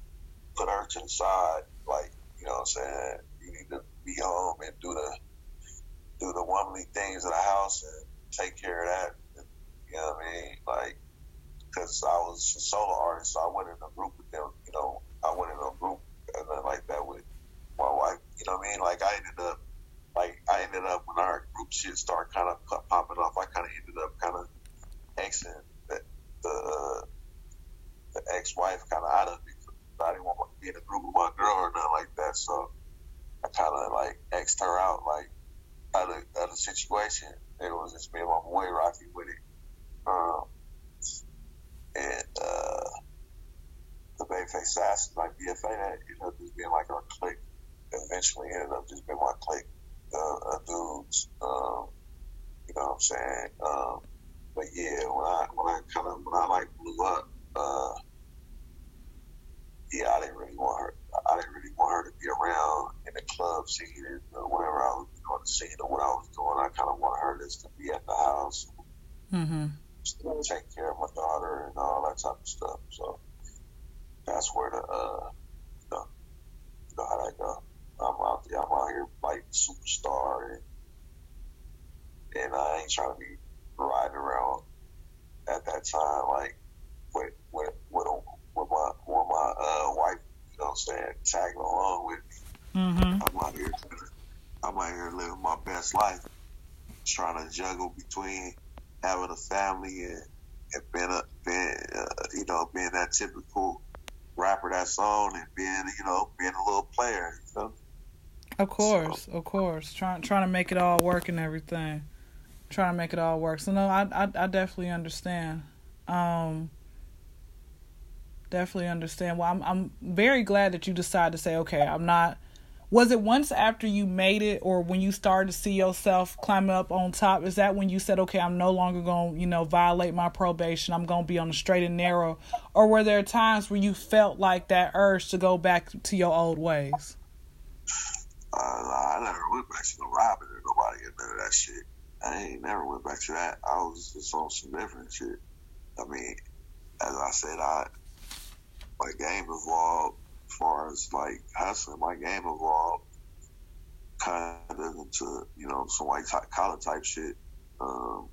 put her to the side, like you know what I'm saying. You need to be home and do the do the womanly things of the house and take care of that. And, you know what I mean? Like, because I was a solo artist, so I went in a group with them. You know, I went in a group and then like that with my wife. You know what I mean? Like I ended up like I ended up when our group shit started kind of popping off. I kind of ended up kind of exiting the the, ex wife kind of out of it. I didn't want to be in a group with my girl or nothing like that. So I kind of like exed her out, like out of, out of the situation. It was just me and my boy Rocky with it. Um, and uh, the Bayface Assassins, like BFA, that ended up just being like our clique. Eventually ended up just being my clique uh, uh, dudes. Um, you know what I'm saying? Um, but yeah, when I when I kind of when I like blew up, uh, yeah, I didn't really want her. I didn't really want her to be around in the club scene and uh, whatever I was doing the scene or what I was doing. I kind of wanted her just to be at the house, mm-hmm. still take care of my daughter and all that type of stuff. So that's where the uh, you know, you know how that go. I'm out there. I'm out here like superstar, and and I ain't trying to be riding around at that time like with with with, with my with my uh, wife. You know what I'm saying? Tagging along with me. Mm-hmm. I'm out here. I'm out here living my best life, trying to juggle between having a family and and being a being uh, you know being that typical rapper that's on and being you know being a little player. You know? Of course, of course. Trying trying to make it all work and everything. Trying to make it all work. So no, I I, I definitely understand. Um definitely understand. Well, I'm I'm very glad that you decided to say, okay, I'm not was it once after you made it or when you started to see yourself climbing up on top is that when you said okay i'm no longer to you know violate my probation i'm to be on the straight and narrow or were there times where you felt like that urge to go back to your old ways uh, I never went back to no robbing or nobody of that shit. I ain't never went back to that. I was just on some different shit. I mean, as I said, I my game evolved as far as like hustling. My game evolved kind of into you know some white collar type shit. Um,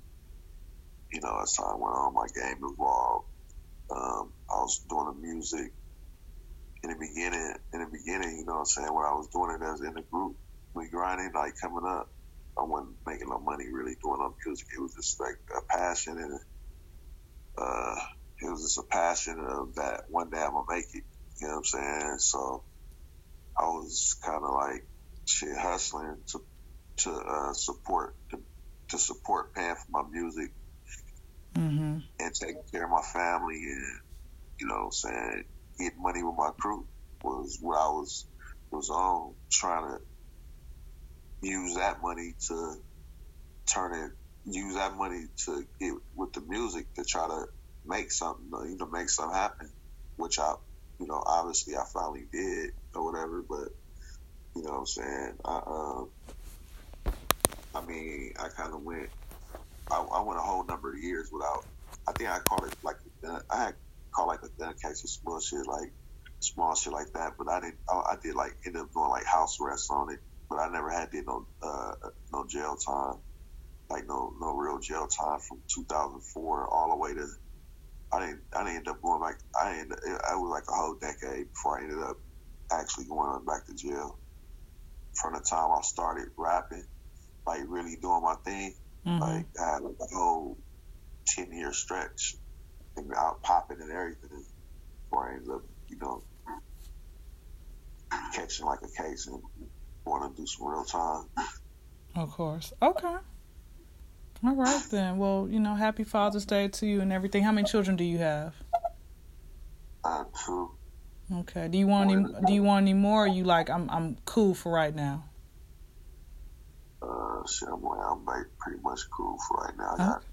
you know, as time went on, my game evolved. Um, I was doing the music in the beginning, in the beginning, you know what I'm saying, when I was doing it as in the group, we grinding, like coming up, I wasn't making no money really doing no because It was just like a passion and uh, it was just a passion of that one day I'm gonna make it. You know what I'm saying? So I was kind of like shit hustling to to uh, support to, to support paying for my music mm-hmm. and taking care of my family and you know what I'm saying get money with my crew was what I was was on trying to use that money to turn it use that money to get with the music to try to make something you know make something happen which I you know obviously I finally did or whatever but you know what I'm saying I um I mean I kind of went I, I went a whole number of years without I think I called it like I had call like a gun case of small shit, like small shit like that. But I didn't. I, I did like end up doing like house arrest on it, but I never had did no uh, no jail time, like no no real jail time from 2004 all the way to. I didn't. I didn't end up going back. I ended. I was like a whole decade before I ended up actually going back to jail. From the time I started rapping, like really doing my thing, mm-hmm. like I had like a whole ten year stretch and out popping and everything before I ended up, you know, catching like a case and want to do some real time. Of course. Okay. All right then. Well, you know, happy Father's Day to you and everything. How many children do you have? I have two. Okay. Do you want any? Do you want any more? Or you like? I'm I'm cool for right now. Uh, shit, I'm, I'm like pretty much cool for right now. I got,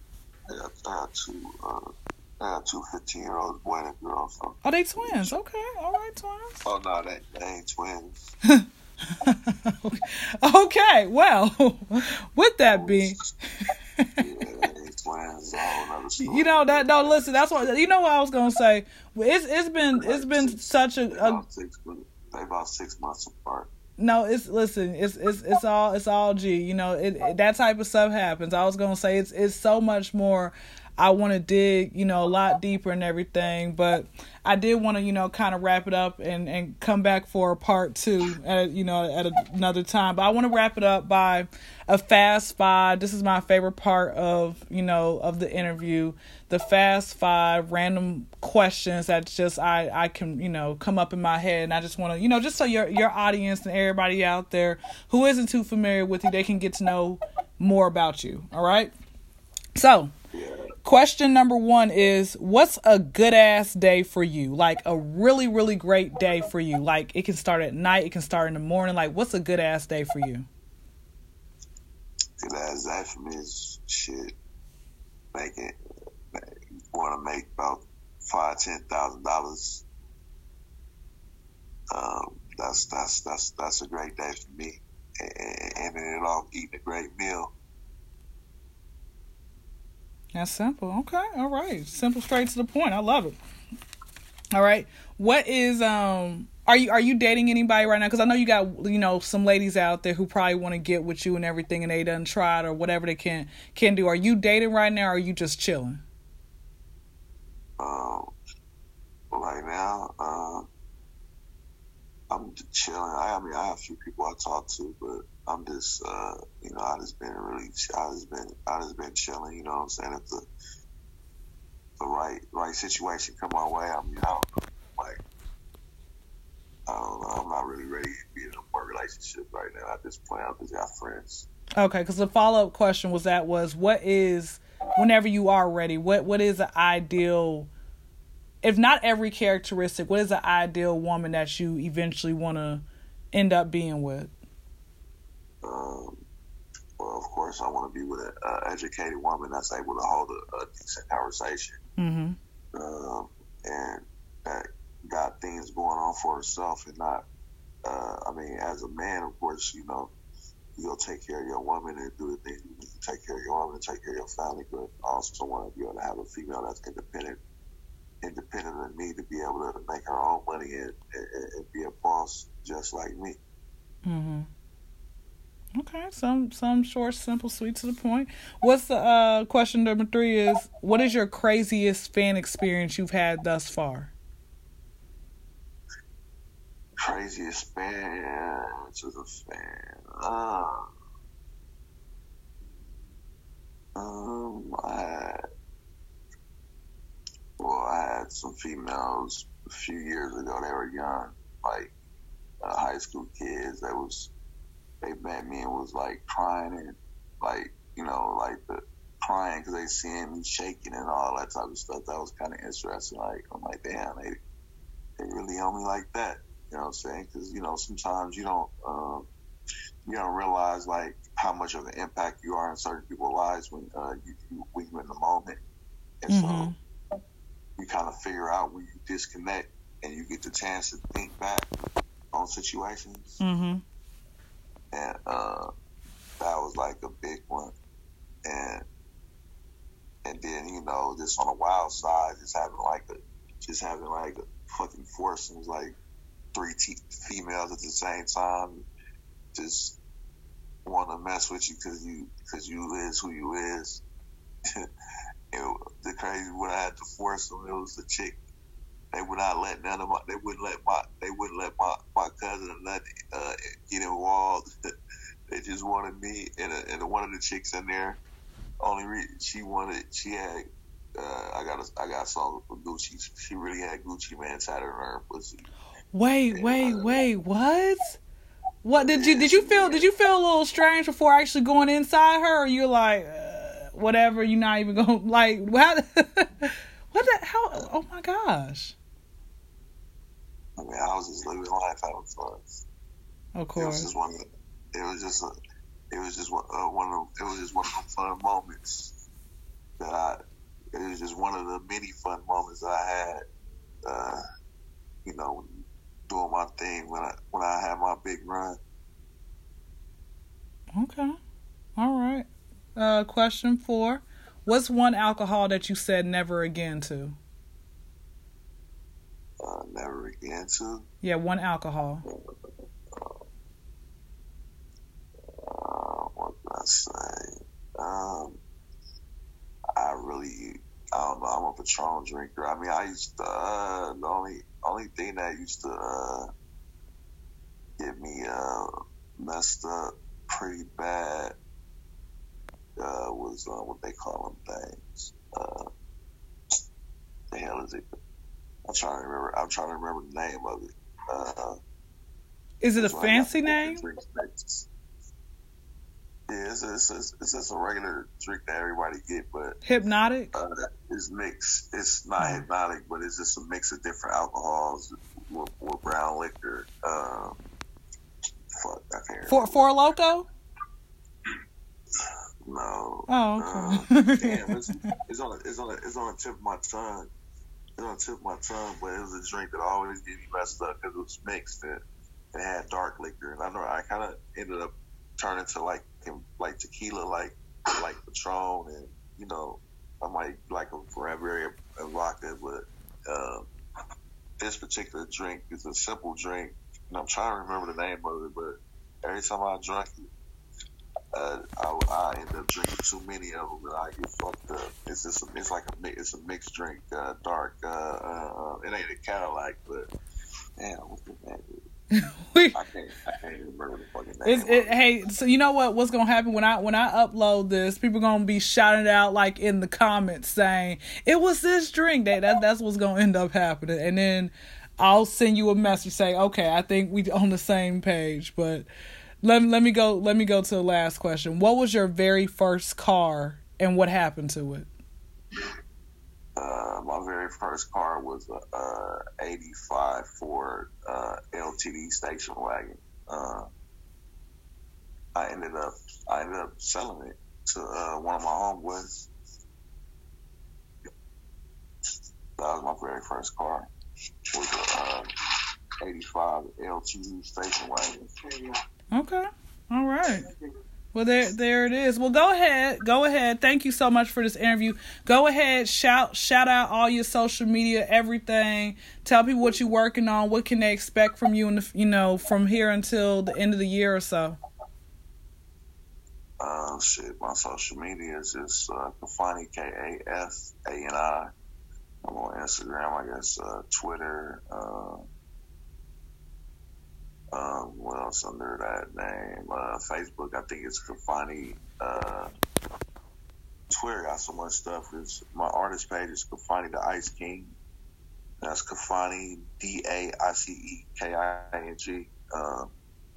I got, I got two. Uh, I got two 15 year olds, boy and girl. So. Oh, they twins. Okay. All right, twins. Oh, no, they, they ain't twins. okay. Well, with that oh, being. you know that no listen that's what you know what I was gonna say it's it's been it's been such a, a they about six months apart no it's listen it's it's it's all it's all G you know it, it that type of stuff happens I was gonna say it's it's so much more I want to dig, you know, a lot deeper and everything. But I did want to, you know, kind of wrap it up and, and come back for a part two at, you know, at another time. But I want to wrap it up by a fast five. This is my favorite part of, you know, of the interview. The fast five random questions that just I, I can, you know, come up in my head. And I just want to, you know, just so your, your audience and everybody out there who isn't too familiar with you, they can get to know more about you. All right. So, question number one is what's a good ass day for you? Like a really, really great day for you. Like it can start at night, it can start in the morning. Like, what's a good ass day for you? Good ass day for me is shit. Making, want to make about five, ten thousand dollars. Um, that's that's that's that's a great day for me, and ending it off eating a great meal that's simple. Okay. All right. Simple, straight to the point. I love it. All right. What is um are you are you dating anybody right now? Because I know you got you know some ladies out there who probably want to get with you and everything, and they done tried or whatever they can can do. Are you dating right now, or are you just chilling? Um, right now, um, I'm chilling. I, I mean, I have a few people I talk to, but I'm just, uh, you know, I just been really, I just been, I just been chilling. You know what I'm saying? If the the right right situation come my way, I mean, I don't know, like, I don't know. I'm not really ready to be in a more relationship right now. At this point, I just got friends. Okay, because the follow up question was that was what is whenever you are ready, what what is the ideal if not every characteristic, what is the ideal woman that you eventually want to end up being with? Um, well, of course, I want to be with an educated woman that's able to hold a, a decent conversation, mm-hmm. um, and that got things going on for herself, and not. Uh, I mean, as a man, of course, you know, you'll take care of your woman and do the things you need to take care of your woman and take care of your family, but also want to be able to have a female that's independent independent of me to be able to make her own money and, and, and be a boss just like me. Mm-hmm. Okay, some some short, simple, sweet to the point. What's the uh, question number three? Is what is your craziest fan experience you've had thus far? Craziest fan to the fan. Uh, um, I well, I had some females a few years ago. They were young, like uh, high school kids. That was they met me and was like crying and like you know like the crying because they seeing me shaking and all that type of stuff. That was kind of interesting. Like I'm like, damn, they they really on me like that. You know what I'm saying? Because you know sometimes you don't um, you don't realize like how much of an impact you are in certain people's lives when uh, you, you when you're in the moment. And mm-hmm. so you kind of figure out when you disconnect and you get the chance to think back on situations. Mm-hmm. And uh, that was like a big one. And and then you know, just on the wild side, just having like a just having like a fucking foursome, like three t- females at the same time, just want to mess with you because you because you is who you is. the crazy when I had to force them, it was the chick. They would not let none of my. They wouldn't let my. They wouldn't let my my cousin let uh, get involved. they just wanted me and, a, and one of the chicks in there. Only re- she wanted. She had. Uh, I got a, I got something for Gucci. She really had Gucci Mane tied on her pussy. Wait, and wait, wait. What? What did you did you feel? Did you feel a little strange before actually going inside her, or you're like? Uh, whatever. You're not even gonna like what? what the hell? Oh my gosh. I I was just living life having fun. Of course. It was just one. It was just. A, it was just one, uh, one of. It was just one of the fun moments that I. It was just one of the many fun moments that I had. Uh, you know, doing my thing when I when I had my big run. Okay. All right. Uh, question four. What's one alcohol that you said never again to? Uh, never again to? Yeah, one alcohol. Uh, what can I say? Um, I really, I don't know. I'm a Patron drinker. I mean, I used to. Uh, the only only thing that used to uh, get me uh, messed up pretty bad uh, was uh, what they call them things. Uh, the hell is it? I'm trying to remember. I'm trying to remember the name of it. Uh, is it a fancy name? Yeah, it's, it's, it's, it's just a regular drink that everybody get, but Hpnotiq. Uh, it's mixed. It's not mm. Hpnotiq, but it's just a mix of different alcohols with, with brown liquor. Um, fuck, I can't. For Four Loko. No. Oh, okay. Uh, damn, it's, it's on it's on it's on the tip of my tongue. On the tip my tongue, but it was a drink that always get me messed up because it was mixed and it had dark liquor, and I know I kind of ended up turning to like like tequila, like like Patron, and you know I might like a cranberry and vodka, but uh, this particular drink is a simple drink, and I'm trying to remember the name of it, but every time I drink it uh, I, I end up drinking too many of them and I get fucked up. It's just a, it's like a it's a mixed drink, uh, dark. Uh, uh, it ain't a Cadillac, but damn, what's the name? I can't, I can't remember the fucking name. It, hey, so you know what? What's gonna happen when I when I upload this? People gonna be shouting it out like in the comments saying it was this drink. That, that that's what's gonna end up happening, and then I'll send you a message saying, okay, I think we on the same page, but let let me go. Let me go to the last question. What was your very first car, and what happened to it? Uh, my very first car was a, a '85 Ford uh, LTD station wagon. Uh, I ended up I ended up selling it to uh, one of my homeboys. That was my very first car. Was a 85 LTD station wagon. Okay. All right. Well, there, there it is. Well, go ahead, go ahead. Thank you so much for this interview. Go ahead, shout, shout out all your social media, everything. Tell people what you're working on. What can they expect from you, and you know, from here until the end of the year or so. Uh, shit, my social media is just uh, Kafani K A F A N I. I'm on Instagram, I guess, uh, Twitter. Uh, um, what else under that name? Uh, Facebook, I think it's Kafani. Uh, Twitter got so much stuff. It's, my artist page is Kafani the Ice King. That's Kafani D A I C E K I N G. Uh,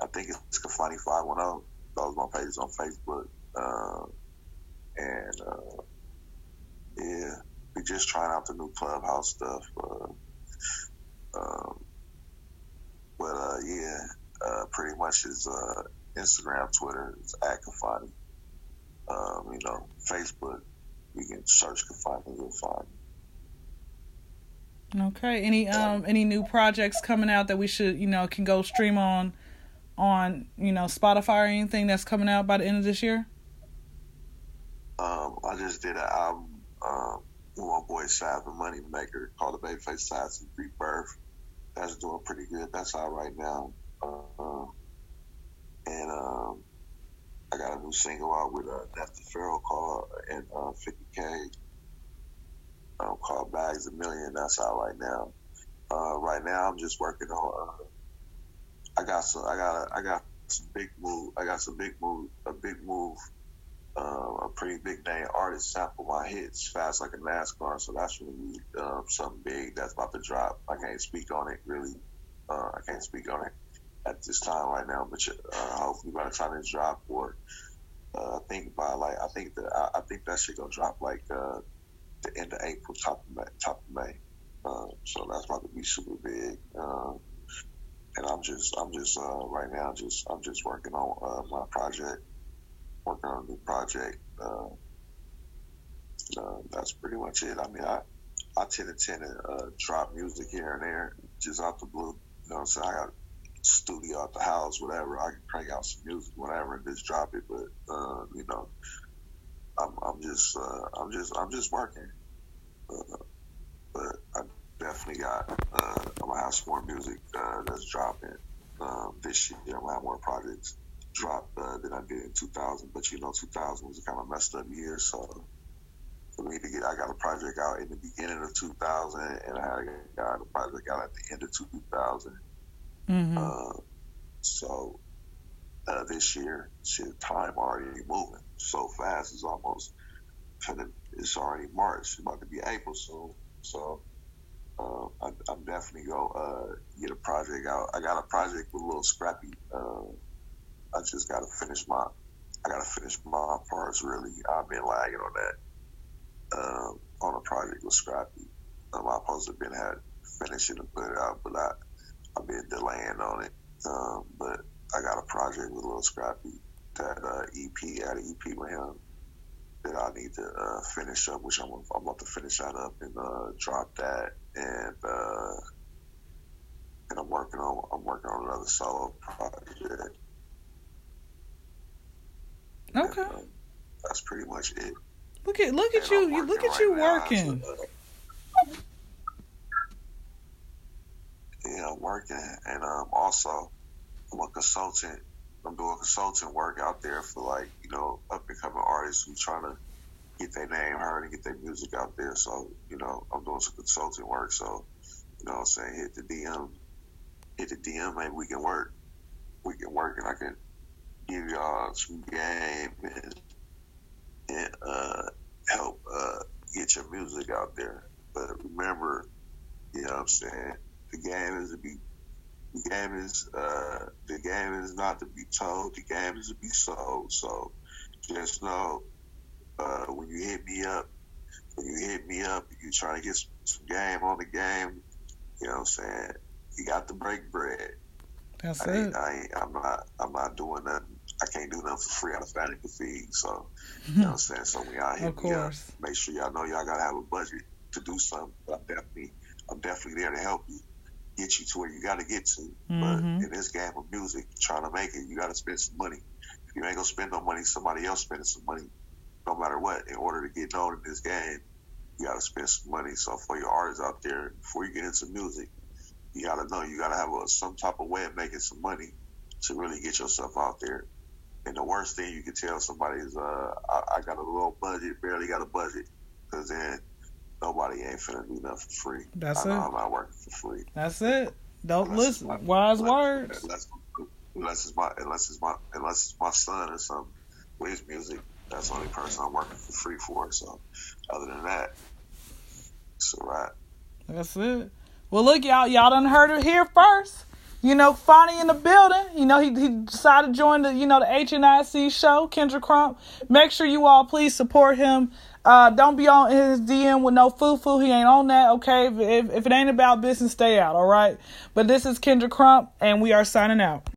I think it's Kafani five one zero. Those are my pages on Facebook. Uh, and uh, yeah, we just trying out the new clubhouse stuff. Uh, um, but uh, yeah, uh, pretty much is uh, Instagram, Twitter, is at Kafani. Um, you know, Facebook, you can search and you'll find. Okay. Any um any new projects coming out that we should you know can go stream on on you know Spotify or anything that's coming out by the end of this year? Um, I just did an album um, with my boy Sav the Money Maker called the Babyface Sides and Rebirth that's doing pretty good. That's out right now. Uh, and um, I got a new single out with uh, Nefta Farrell called and uh, 50K um, called Bags a Million. That's out right now. Uh, right now, I'm just working on. Uh, I got some. I got. A, I got some big move. I got some big move. A big move uh, a pretty big name artist sample my hits fast like a NASCAR. So that's really um, something big that's about to drop. I can't speak on it really. Uh, I can't speak on it at this time right now, but uh, hopefully by the time it's drop or uh, I think by like I think that I, I think that shit gonna drop like uh, the end of April, top of May, top of May. Uh, so that's about to be super big. Uh, and I'm just I'm just uh, right now just I'm just working on uh, my project working on a new project. Uh, uh, that's pretty much it. I mean, I I tend to tend to uh, drop music here and there, just out the blue. You know, so I got studio at the house, whatever. I can crank out some music, whatever, and just drop it. But uh, you know, I'm I'm just uh, I'm just I'm just working. Uh, but I definitely got. Uh, I'm gonna have some more music uh, that's dropping um, this year. I'm gonna have more projects drop uh, than I did in 2000. But you know, 2000 was a kind of messed up year, so for me to get. I got a project out in the beginning of 2000, and I got a project out at the end of 2000. Mm-hmm. Uh, so uh, this year, shit, time already moving so fast. It's almost it's already March. It's about to be April soon. So uh, I, am definitely gonna uh, get a project out. I got a project with a Lil Scrappy. I just gotta finish my. I gotta finish my parts. Really, I've been lagging on that. Um, on a project with Scrappy. Um, I supposed to have been had finishing and put it out, but I I've been delaying on it. Um, but I got a project with a Lil Scrappy that uh, EP, an EP with him that I need to uh, finish up, which I'm, I'm about to finish that up and uh, drop that, and uh, and I'm working on I'm working on another solo project. Okay, and, um, that's pretty much it. Look at look at and you! Look at right you working. Now, so, yeah, I'm working, and um, also I'm a consultant. I'm doing consultant work out there for like you know up and coming artists who trying to get their name heard and get their music out there. So you know I'm doing some consulting work. So you know I'm saying hit the DM, hit the DM. Maybe we can work. We can work, and I can give y'all some game and, and uh, help uh, get your music out there. But remember, you know what I'm saying the game is to be the game is uh, the game is not to be told. The game is to be sold. So just know uh, when you hit me up, when you hit me up, you trying to get some game on the game. You know what I'm saying? You got to break bread. That's I it. I I'm not. I'm not doing nothing. I can't do nothing for free out of Fanatical feed. So you know what I'm saying. So when y'all hit of course. up, make sure y'all know y'all gotta have a budget to do something. I'm definitely, I'm definitely there to help you get you to where you got to get to. Mm-hmm. But in this game of music, trying to make it, you got to spend some money. If you ain't gonna spend no money, somebody else spending some money. No matter what, in order to get known in this game, you got to spend some money. So for your artists out there, before you get into music, you got to know you got to have a, some type of way of making some money to really get yourself out there. And the worst thing you can tell somebody is, uh, I, I got a little budget, barely got a budget, because then nobody ain't finna do nothing for free. That's I know it. I'm not working for free. That's it. Don't Unless listen. my- Wise unless- words. Unless, unless it's my unless it's my unless it's my son or something with his music. That's the only person I'm working for free for. So other than that, it's a wrap. That's it. Well, look, y'all, y'all done heard it here first. You know, Fonny in the building. You know, he, he decided to join the, you know, the HNIC show, Kendra Crump. Make sure you all please support him. Uh, don't be on his DM with no foo-foo. He ain't on that, okay? If, if, if it ain't about business, stay out, all right? But this is Kendra Crump, and we are signing out.